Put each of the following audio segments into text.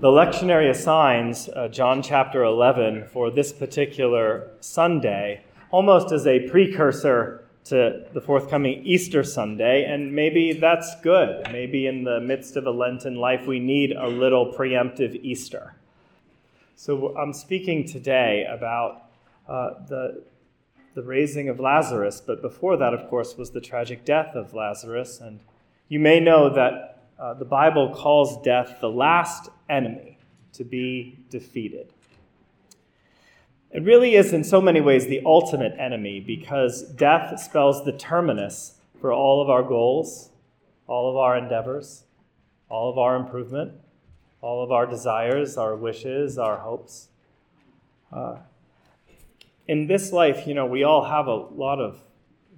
The lectionary assigns uh, John chapter 11 for this particular Sunday almost as a precursor to the forthcoming Easter Sunday, and maybe that's good. Maybe in the midst of a Lenten life, we need a little preemptive Easter. So I'm speaking today about uh, the, the raising of Lazarus, but before that, of course, was the tragic death of Lazarus. And you may know that uh, the Bible calls death the last enemy to be defeated. It really is, in so many ways, the ultimate enemy because death spells the terminus for all of our goals, all of our endeavors, all of our improvement, all of our desires, our wishes, our hopes. Uh, in this life, you know, we all have a lot of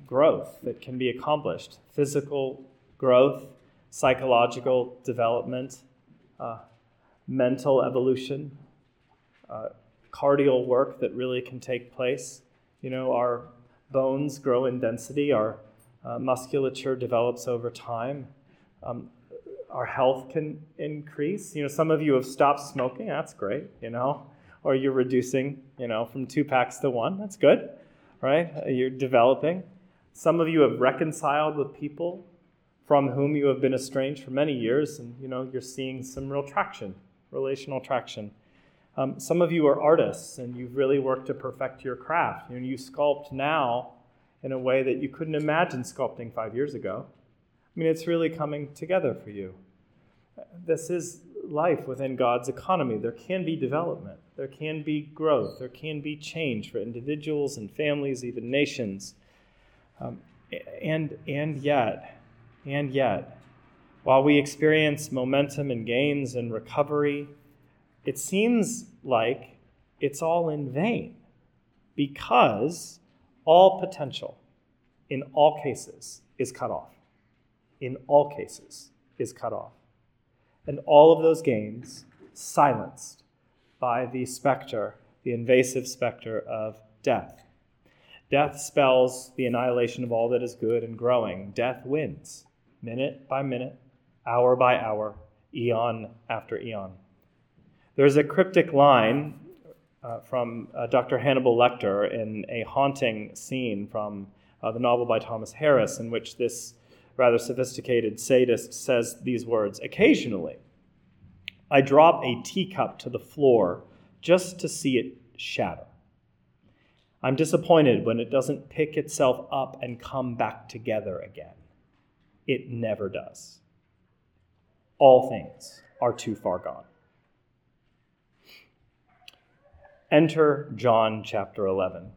growth that can be accomplished physical growth, psychological development, uh, mental evolution, uh, cardial work that really can take place. You know, our bones grow in density, our uh, musculature develops over time. Um, our health can increase. You know, some of you have stopped smoking. That's great. You know, or you're reducing. You know, from two packs to one. That's good, right? You're developing. Some of you have reconciled with people from whom you have been estranged for many years, and you know you're seeing some real traction, relational traction. Um, some of you are artists, and you've really worked to perfect your craft. You know, you sculpt now in a way that you couldn't imagine sculpting five years ago. I mean, it's really coming together for you. This is life within God's economy. There can be development, there can be growth, there can be change for individuals and families, even nations. Um, and, and yet, and yet, while we experience momentum and gains and recovery, it seems like it's all in vain because all potential in all cases is cut off. In all cases is cut off. And all of those gains silenced by the specter, the invasive specter of death. Death spells the annihilation of all that is good and growing. Death wins, minute by minute, hour by hour, eon after eon. There's a cryptic line uh, from uh, Dr. Hannibal Lecter in a haunting scene from uh, the novel by Thomas Harris, in which this rather sophisticated sadist says these words Occasionally, I drop a teacup to the floor just to see it shatter. I'm disappointed when it doesn't pick itself up and come back together again. It never does. All things are too far gone. Enter John chapter 11,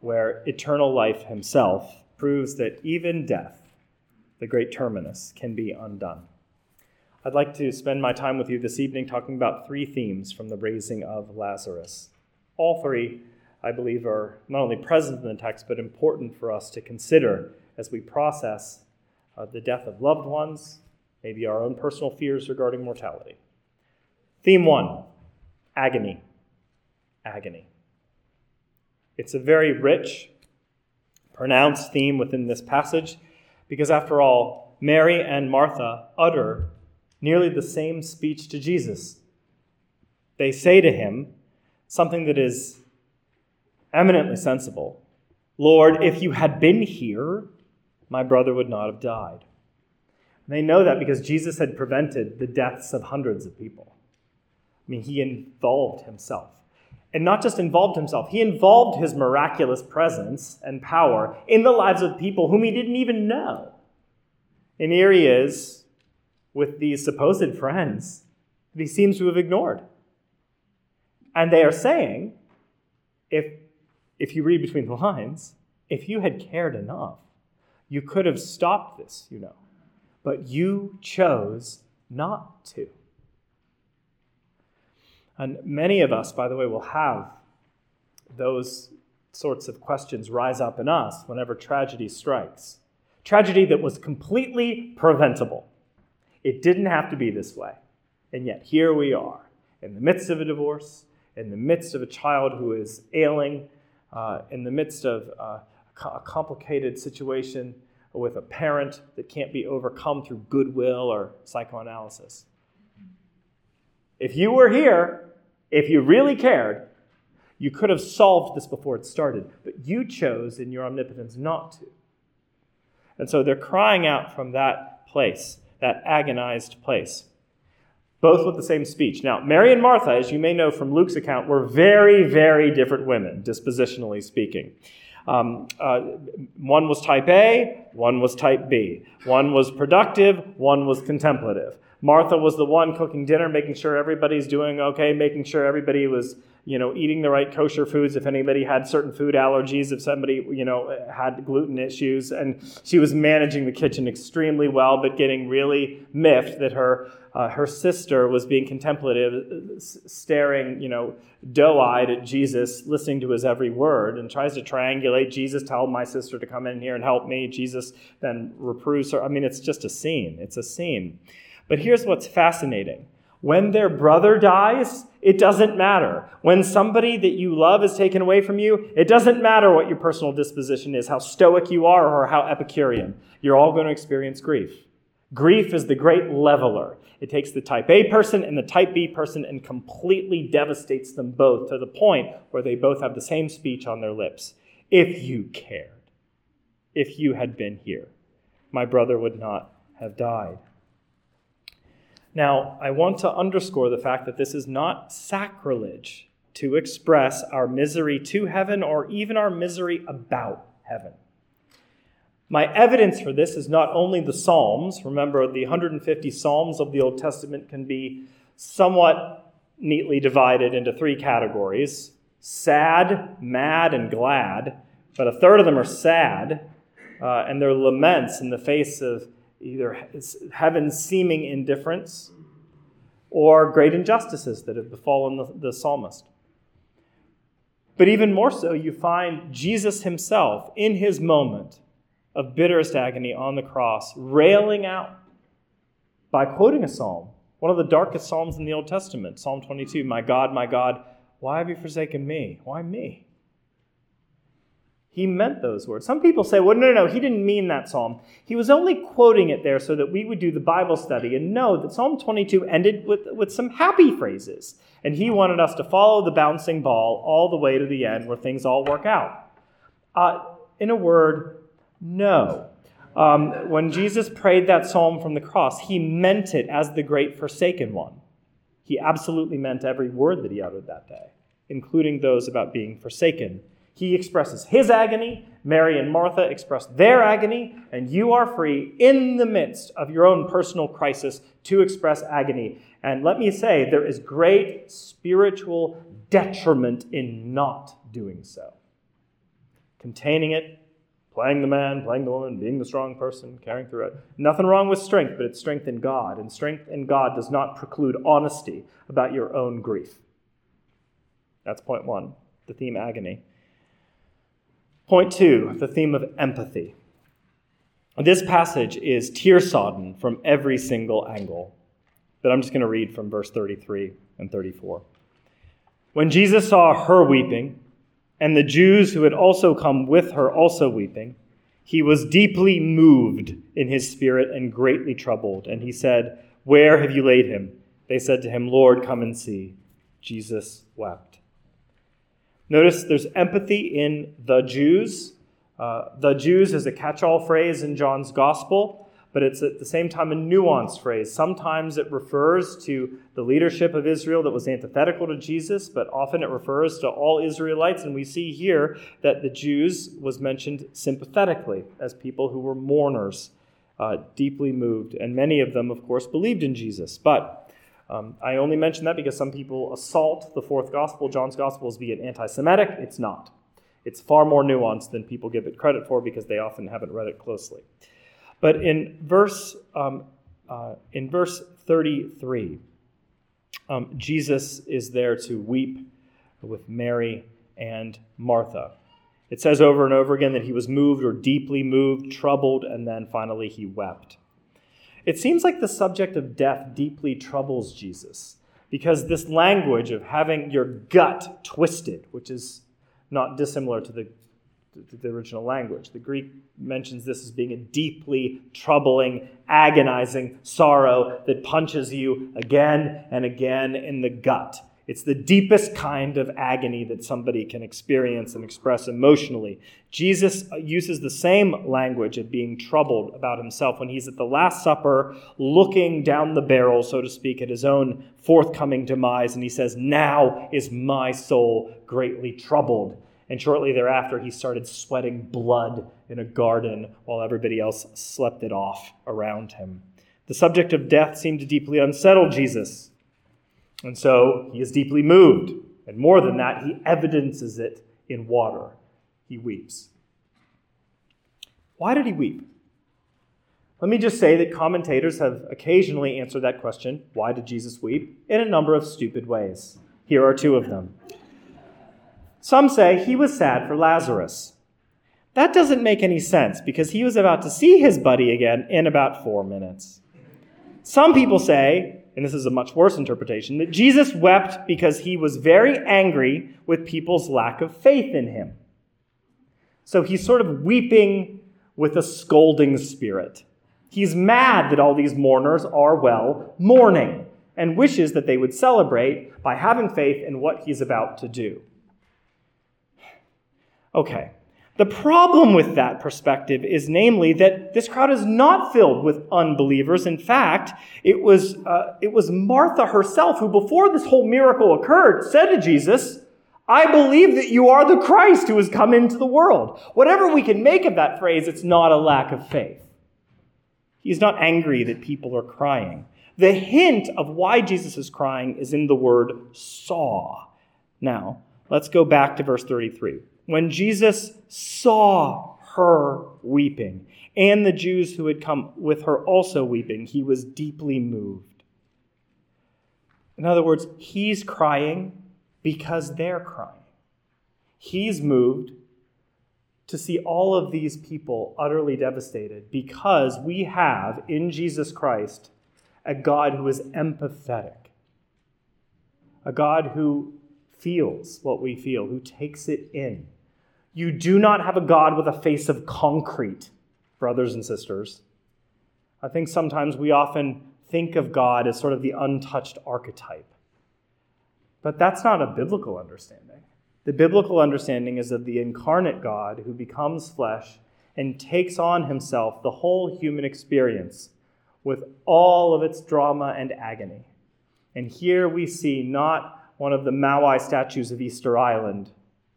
where eternal life himself proves that even death, the great terminus, can be undone. I'd like to spend my time with you this evening talking about three themes from the raising of Lazarus. All three, I believe, are not only present in the text, but important for us to consider as we process uh, the death of loved ones, maybe our own personal fears regarding mortality. Theme one agony. Agony. It's a very rich, pronounced theme within this passage because, after all, Mary and Martha utter nearly the same speech to Jesus. They say to him something that is eminently sensible Lord, if you had been here, my brother would not have died. And they know that because Jesus had prevented the deaths of hundreds of people. I mean, he involved himself. And not just involved himself, he involved his miraculous presence and power in the lives of people whom he didn't even know. And here he is with these supposed friends that he seems to have ignored. And they are saying, if, if you read between the lines, if you had cared enough, you could have stopped this, you know. But you chose not to. And many of us, by the way, will have those sorts of questions rise up in us whenever tragedy strikes. Tragedy that was completely preventable. It didn't have to be this way. And yet, here we are, in the midst of a divorce, in the midst of a child who is ailing, uh, in the midst of uh, a complicated situation with a parent that can't be overcome through goodwill or psychoanalysis. If you were here, if you really cared, you could have solved this before it started, but you chose in your omnipotence not to. And so they're crying out from that place, that agonized place, both with the same speech. Now, Mary and Martha, as you may know from Luke's account, were very, very different women, dispositionally speaking. Um, uh, one was type A, one was type B. One was productive, one was contemplative. Martha was the one cooking dinner, making sure everybody's doing okay, making sure everybody was, you know, eating the right kosher foods. If anybody had certain food allergies, if somebody, you know, had gluten issues, and she was managing the kitchen extremely well, but getting really miffed that her uh, her sister was being contemplative, staring, you know, doe-eyed at Jesus, listening to his every word, and tries to triangulate. Jesus, tell my sister to come in here and help me. Jesus then reproves her. I mean, it's just a scene. It's a scene. But here's what's fascinating. When their brother dies, it doesn't matter. When somebody that you love is taken away from you, it doesn't matter what your personal disposition is, how stoic you are, or how Epicurean. You're all going to experience grief. Grief is the great leveler. It takes the type A person and the type B person and completely devastates them both to the point where they both have the same speech on their lips. If you cared, if you had been here, my brother would not have died. Now, I want to underscore the fact that this is not sacrilege to express our misery to heaven or even our misery about heaven. My evidence for this is not only the Psalms. Remember, the 150 Psalms of the Old Testament can be somewhat neatly divided into three categories sad, mad, and glad. But a third of them are sad, uh, and they're laments in the face of either heaven's seeming indifference or great injustices that have befallen the, the psalmist. But even more so, you find Jesus himself in his moment of bitterest agony on the cross, railing out by quoting a psalm, one of the darkest psalms in the Old Testament, Psalm 22 My God, my God, why have you forsaken me? Why me? He meant those words. Some people say, well, no, no, no, he didn't mean that psalm. He was only quoting it there so that we would do the Bible study and know that Psalm 22 ended with, with some happy phrases. And he wanted us to follow the bouncing ball all the way to the end where things all work out. Uh, in a word, no. Um, when Jesus prayed that psalm from the cross, he meant it as the great forsaken one. He absolutely meant every word that he uttered that day, including those about being forsaken he expresses his agony, Mary and Martha express their agony, and you are free in the midst of your own personal crisis to express agony. And let me say, there is great spiritual detriment in not doing so. Containing it, playing the man, playing the woman, being the strong person, carrying through it. Nothing wrong with strength, but it's strength in God. And strength in God does not preclude honesty about your own grief. That's point one, the theme agony. Point two, the theme of empathy. This passage is tear sodden from every single angle, but I'm just going to read from verse 33 and 34. When Jesus saw her weeping, and the Jews who had also come with her also weeping, he was deeply moved in his spirit and greatly troubled. And he said, Where have you laid him? They said to him, Lord, come and see. Jesus wept. Notice there's empathy in the Jews. Uh, the Jews is a catch all phrase in John's gospel, but it's at the same time a nuanced phrase. Sometimes it refers to the leadership of Israel that was antithetical to Jesus, but often it refers to all Israelites. And we see here that the Jews was mentioned sympathetically as people who were mourners, uh, deeply moved. And many of them, of course, believed in Jesus. But um, I only mention that because some people assault the fourth gospel, John's gospel, as being anti Semitic. It's not. It's far more nuanced than people give it credit for because they often haven't read it closely. But in verse um, uh, in verse 33, um, Jesus is there to weep with Mary and Martha. It says over and over again that he was moved or deeply moved, troubled, and then finally he wept. It seems like the subject of death deeply troubles Jesus because this language of having your gut twisted, which is not dissimilar to the, to the original language, the Greek mentions this as being a deeply troubling, agonizing sorrow that punches you again and again in the gut. It's the deepest kind of agony that somebody can experience and express emotionally. Jesus uses the same language of being troubled about himself when he's at the Last Supper, looking down the barrel, so to speak, at his own forthcoming demise, and he says, Now is my soul greatly troubled. And shortly thereafter, he started sweating blood in a garden while everybody else slept it off around him. The subject of death seemed to deeply unsettle Jesus. And so he is deeply moved. And more than that, he evidences it in water. He weeps. Why did he weep? Let me just say that commentators have occasionally answered that question why did Jesus weep? in a number of stupid ways. Here are two of them. Some say he was sad for Lazarus. That doesn't make any sense because he was about to see his buddy again in about four minutes. Some people say and this is a much worse interpretation, that Jesus wept because he was very angry with people's lack of faith in him. So he's sort of weeping with a scolding spirit. He's mad that all these mourners are, well, mourning, and wishes that they would celebrate by having faith in what he's about to do. Okay, the problem with that perspective is, namely, that this crowd is not filled with unbelievers. In fact, it was, uh, it was Martha herself who, before this whole miracle occurred, said to Jesus, I believe that you are the Christ who has come into the world. Whatever we can make of that phrase, it's not a lack of faith. He's not angry that people are crying. The hint of why Jesus is crying is in the word saw. Now, let's go back to verse 33 when Jesus saw her weeping, and the Jews who had come with her also weeping, he was deeply moved. In other words, he's crying because they're crying. He's moved to see all of these people utterly devastated because we have in Jesus Christ a God who is empathetic, a God who feels what we feel, who takes it in you do not have a God with a face of concrete, brothers and sisters. I think sometimes we often think of God as sort of the untouched archetype. But that's not a biblical understanding. The biblical understanding is of the incarnate God who becomes flesh and takes on himself the whole human experience with all of its drama and agony. And here we see not one of the moai statues of Easter Island,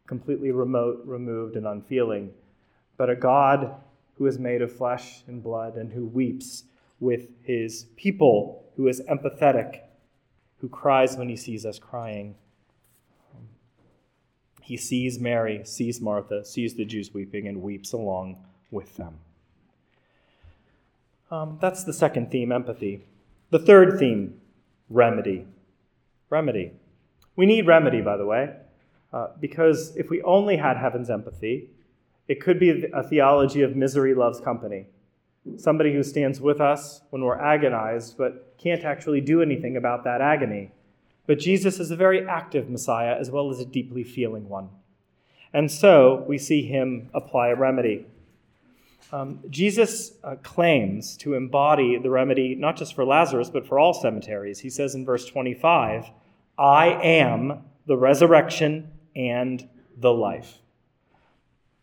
completely remote, removed, and unfeeling, but a God who is made of flesh and blood and who weeps with his people, who is empathetic, who cries when he sees us crying. He sees Mary, sees Martha, sees the Jews weeping, and weeps along with them. Um, that's the second theme, empathy. The third theme, remedy. Remedy. We need remedy, by the way. Uh, because if we only had heaven's empathy, it could be a theology of misery loves company. Somebody who stands with us when we're agonized, but can't actually do anything about that agony. But Jesus is a very active Messiah as well as a deeply feeling one. And so we see him apply a remedy. Um, Jesus uh, claims to embody the remedy not just for Lazarus, but for all cemeteries. He says in verse 25, I am the resurrection and the life.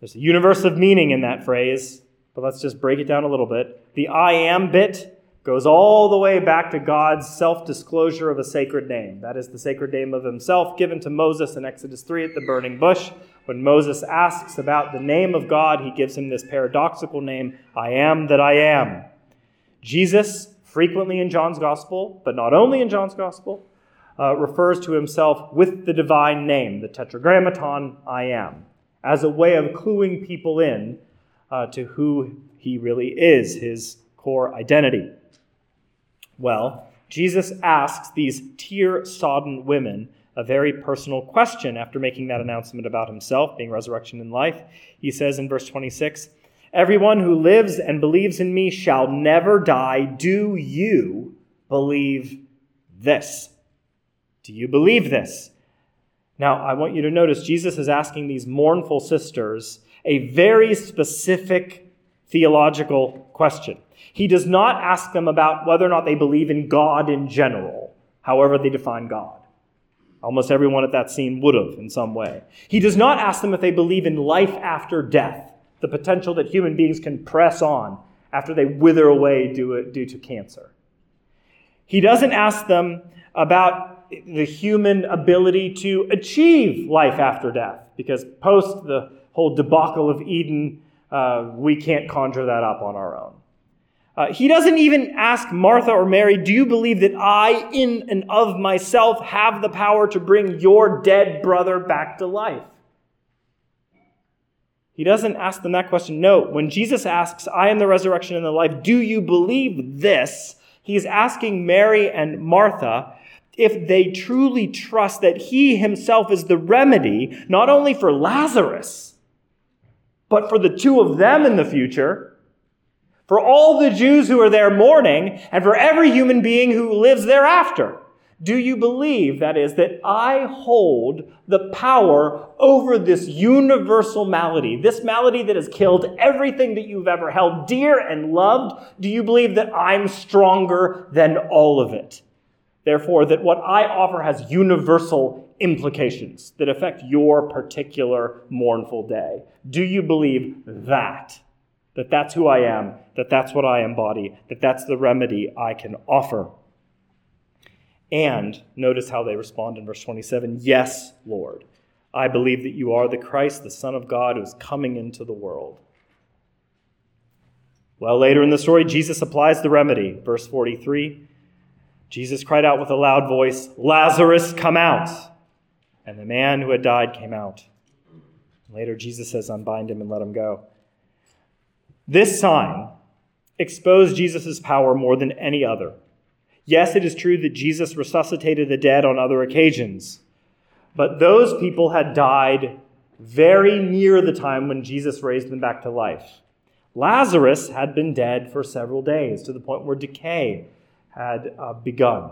There's a universe of meaning in that phrase, but let's just break it down a little bit. The I am bit goes all the way back to God's self disclosure of a sacred name. That is the sacred name of himself given to Moses in Exodus 3 at the burning bush. When Moses asks about the name of God, he gives him this paradoxical name I am that I am. Jesus, frequently in John's gospel, but not only in John's gospel, uh, refers to himself with the divine name, the tetragrammaton I am, as a way of cluing people in uh, to who he really is, his core identity. Well, Jesus asks these tear sodden women a very personal question after making that announcement about himself being resurrection and life. He says in verse 26 Everyone who lives and believes in me shall never die. Do you believe this? Do you believe this? Now, I want you to notice Jesus is asking these mournful sisters a very specific theological question. He does not ask them about whether or not they believe in God in general, however they define God. Almost everyone at that scene would have in some way. He does not ask them if they believe in life after death, the potential that human beings can press on after they wither away due, to cancer. He doesn't ask them about the human ability to achieve life after death, because post the whole debacle of Eden, uh, we can't conjure that up on our own. Uh, he doesn't even ask Martha or Mary, Do you believe that I, in and of myself, have the power to bring your dead brother back to life? He doesn't ask them that question. No, when Jesus asks, I am the resurrection and the life, do you believe this? He's asking Mary and Martha if they truly trust that he himself is the remedy, not only for Lazarus, but for the two of them in the future for all the Jews who are there mourning, and for every human being who lives thereafter. Do you believe, that is, that I hold the power over this universal malady, this malady that has killed everything that you've ever held dear and loved? Do you believe that I'm stronger than all of it? Therefore, that what I offer has universal implications that affect your particular mournful day. Do you believe that? that that's who I am, that that's what I embody, that that's the remedy I can offer. And notice how they respond in verse 27 Yes, Lord, I believe that you are the Christ, the Son of God, who is coming into the world. Well, later in the story, Jesus applies the remedy. Verse 43 Jesus cried out with a loud voice, Lazarus, come out! And the man who had died came out. Later, Jesus says, Unbind him and let him go. This sign exposed Jesus' power more than any other. Yes, it is true that Jesus resuscitated the dead on other occasions, but those people had died very near the time when Jesus raised them back to life. Lazarus had been dead for several days to the point where decay had uh, begun.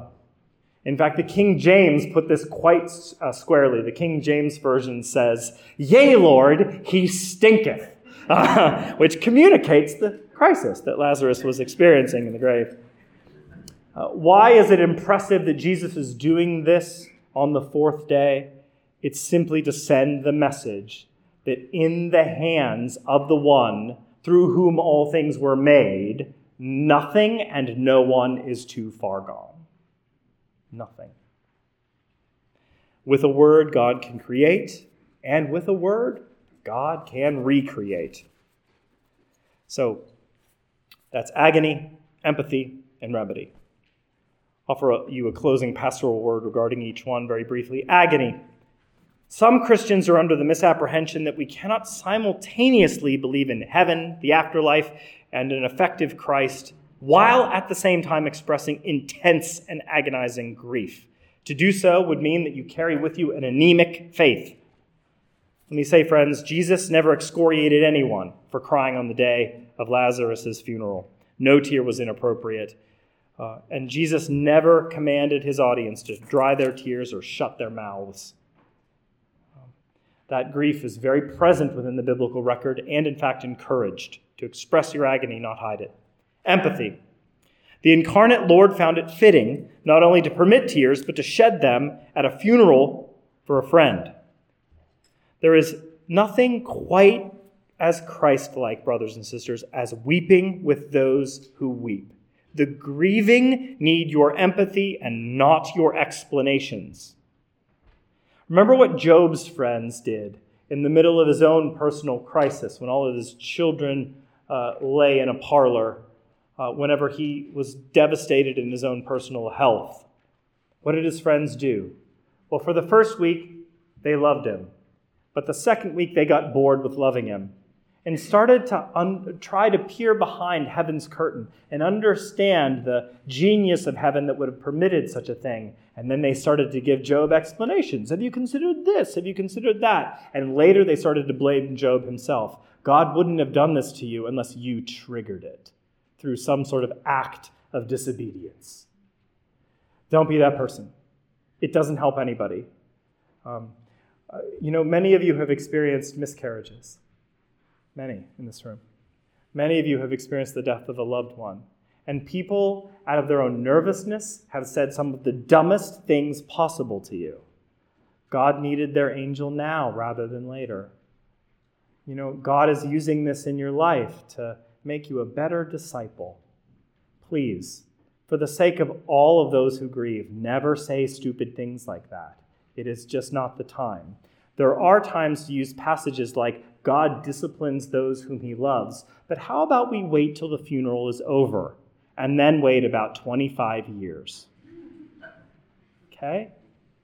In fact, the King James put this quite uh, squarely. The King James Version says, Yea, Lord, he stinketh uh, which communicates the crisis that Lazarus was experiencing in the grave. Uh, why is it impressive that Jesus is doing this on the fourth day? It's simply to send the message that in the hands of the one through whom all things were made, nothing and no one is too far gone. Nothing. With a word, God can create, and with a word, God can recreate. So that's agony, empathy, and remedy. Offer you a closing pastoral word regarding each one very briefly. Agony. Some Christians are under the misapprehension that we cannot simultaneously believe in heaven, the afterlife, and an effective Christ while at the same time expressing intense and agonizing grief. To do so would mean that you carry with you an anemic faith let me say, friends, Jesus never excoriated anyone for crying on the day of Lazarus' funeral. No tear was inappropriate. Uh, and Jesus never commanded his audience to dry their tears or shut their mouths. That grief is very present within the biblical record and, in fact, encouraged to express your agony, not hide it. Empathy. The incarnate Lord found it fitting not only to permit tears, but to shed them at a funeral for a friend. There is nothing quite as Christ like, brothers and sisters, as weeping with those who weep. The grieving need your empathy and not your explanations. Remember what Job's friends did in the middle of his own personal crisis when all of his children uh, lay in a parlor, uh, whenever he was devastated in his own personal health. What did his friends do? Well, for the first week, they loved him. But the second week, they got bored with loving him. And started to un- try to peer behind heaven's curtain and understand the genius of heaven that would have permitted such a thing. And then they started to give Job explanations. Have you considered this? Have you considered that? And later they started to blame Job himself. God wouldn't have done this to you unless you triggered it through some sort of act of disobedience. Don't be that person. It doesn't help anybody. Um, uh, you know, many of you have experienced miscarriages. Many in this room. Many of you have experienced the death of a loved one. And people, out of their own nervousness, have said some of the dumbest things possible to you. God needed their angel now rather than later. You know, God is using this in your life to make you a better disciple. Please, for the sake of all of those who grieve, never say stupid things like that. It is just not the time. There are times to use passages like, God disciplines those whom he loves. But how about we wait till the funeral is over and then wait about 25 years? Okay?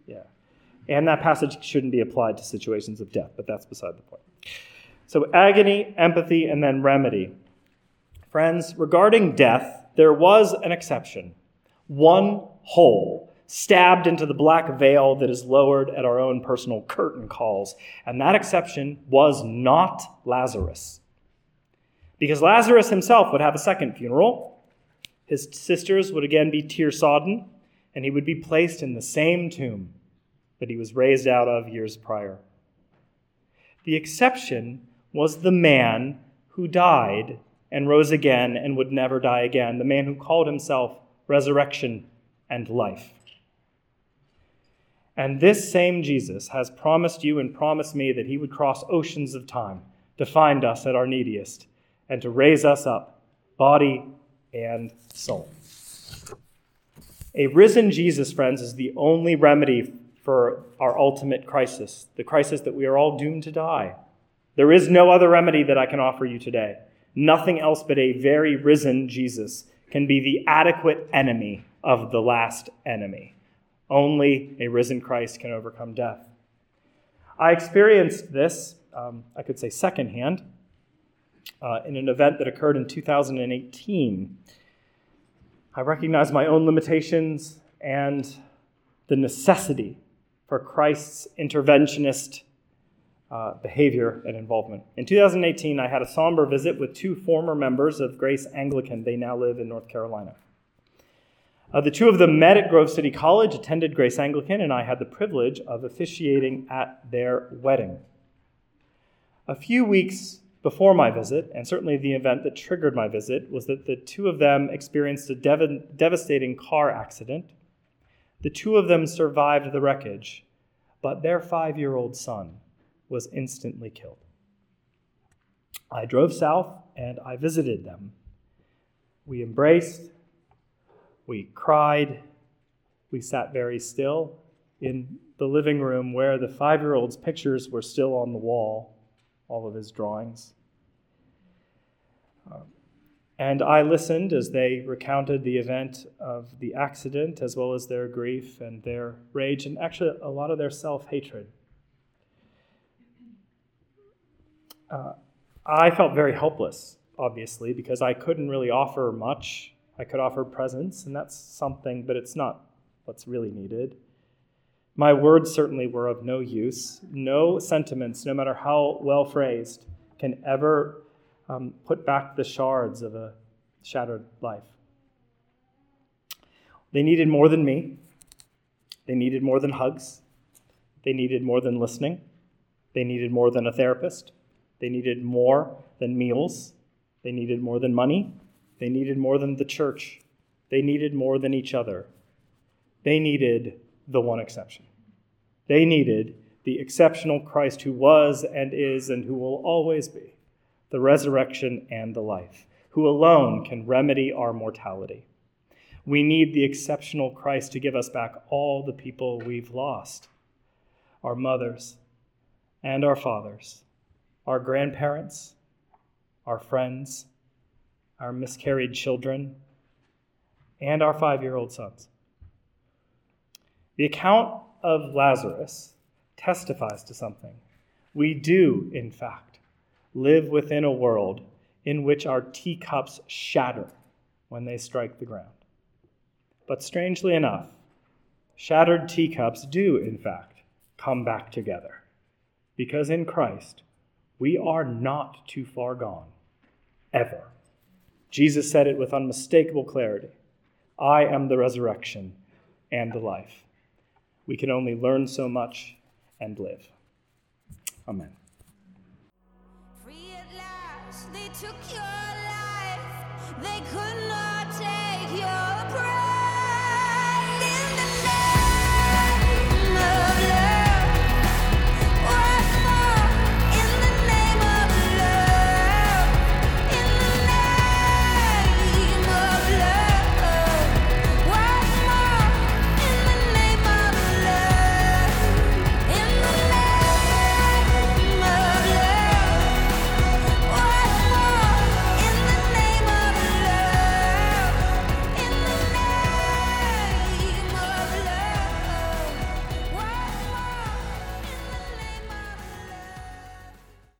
Yeah. And that passage shouldn't be applied to situations of death, but that's beside the point. So, agony, empathy, and then remedy. Friends, regarding death, there was an exception. One hole stabbed into the black veil that is lowered at our own personal curtain calls. And that exception was not Lazarus. Because Lazarus himself would have a second funeral. His sisters would again be tear sodden, and he would be placed in the same tomb that he was raised out of years prior. The exception was the man who died and rose again and would never die again, the man who called himself resurrection and life. And this same Jesus has promised you and promised me that he would cross oceans of time to find us at our neediest and to raise us up, body and soul. A risen Jesus, friends, is the only remedy for our ultimate crisis, the crisis that we are all doomed to die. There is no other remedy that I can offer you today. Nothing else but a very risen Jesus can be the adequate enemy of the last enemy. Only a risen Christ can overcome death. I experienced this, um, I could say secondhand, uh, in an event that occurred in 2018. I recognized my own limitations and the necessity for Christ's interventionist uh, behavior and involvement. In 2018, I had a somber visit with two former members of Grace Anglican. They now live in North Carolina. Uh, the two of them met at Grove City College, attended Grace Anglican, and I had the privilege of officiating at their wedding. A few weeks before my visit, and certainly the event that triggered my visit, was that the two of them experienced a dev- devastating car accident. The two of them survived the wreckage, but their five year old son was instantly killed. I drove south and I visited them. We embraced, we cried. We sat very still in the living room where the five year old's pictures were still on the wall, all of his drawings. Um, and I listened as they recounted the event of the accident, as well as their grief and their rage, and actually a lot of their self hatred. Uh, I felt very helpless, obviously, because I couldn't really offer much I could offer presence, and that's something, but it's not what's really needed. My words certainly were of no use. No sentiments, no matter how well phrased, can ever um, put back the shards of a shattered life. They needed more than me. They needed more than hugs. They needed more than listening. They needed more than a therapist. They needed more than meals. They needed more than money. They needed more than the church, they needed more than each other. They needed the one exception. They needed the exceptional Christ who was and is and who will always be the resurrection and the life, who alone can remedy our mortality. We need the exceptional Christ to give us back all the people we've lost our mothers and our fathers, our grandparents, our friends, our miscarried children, and our five year old sons. The account of Lazarus testifies to something. We do, in fact, live within a world in which our teacups shatter when they strike the ground. But strangely enough, shattered teacups do, in fact, come back together. Because in Christ, we are not too far gone, ever. Jesus said it with unmistakable clarity I am the resurrection and the life. We can only learn so much and live. Amen. Free at last, they took your life. They could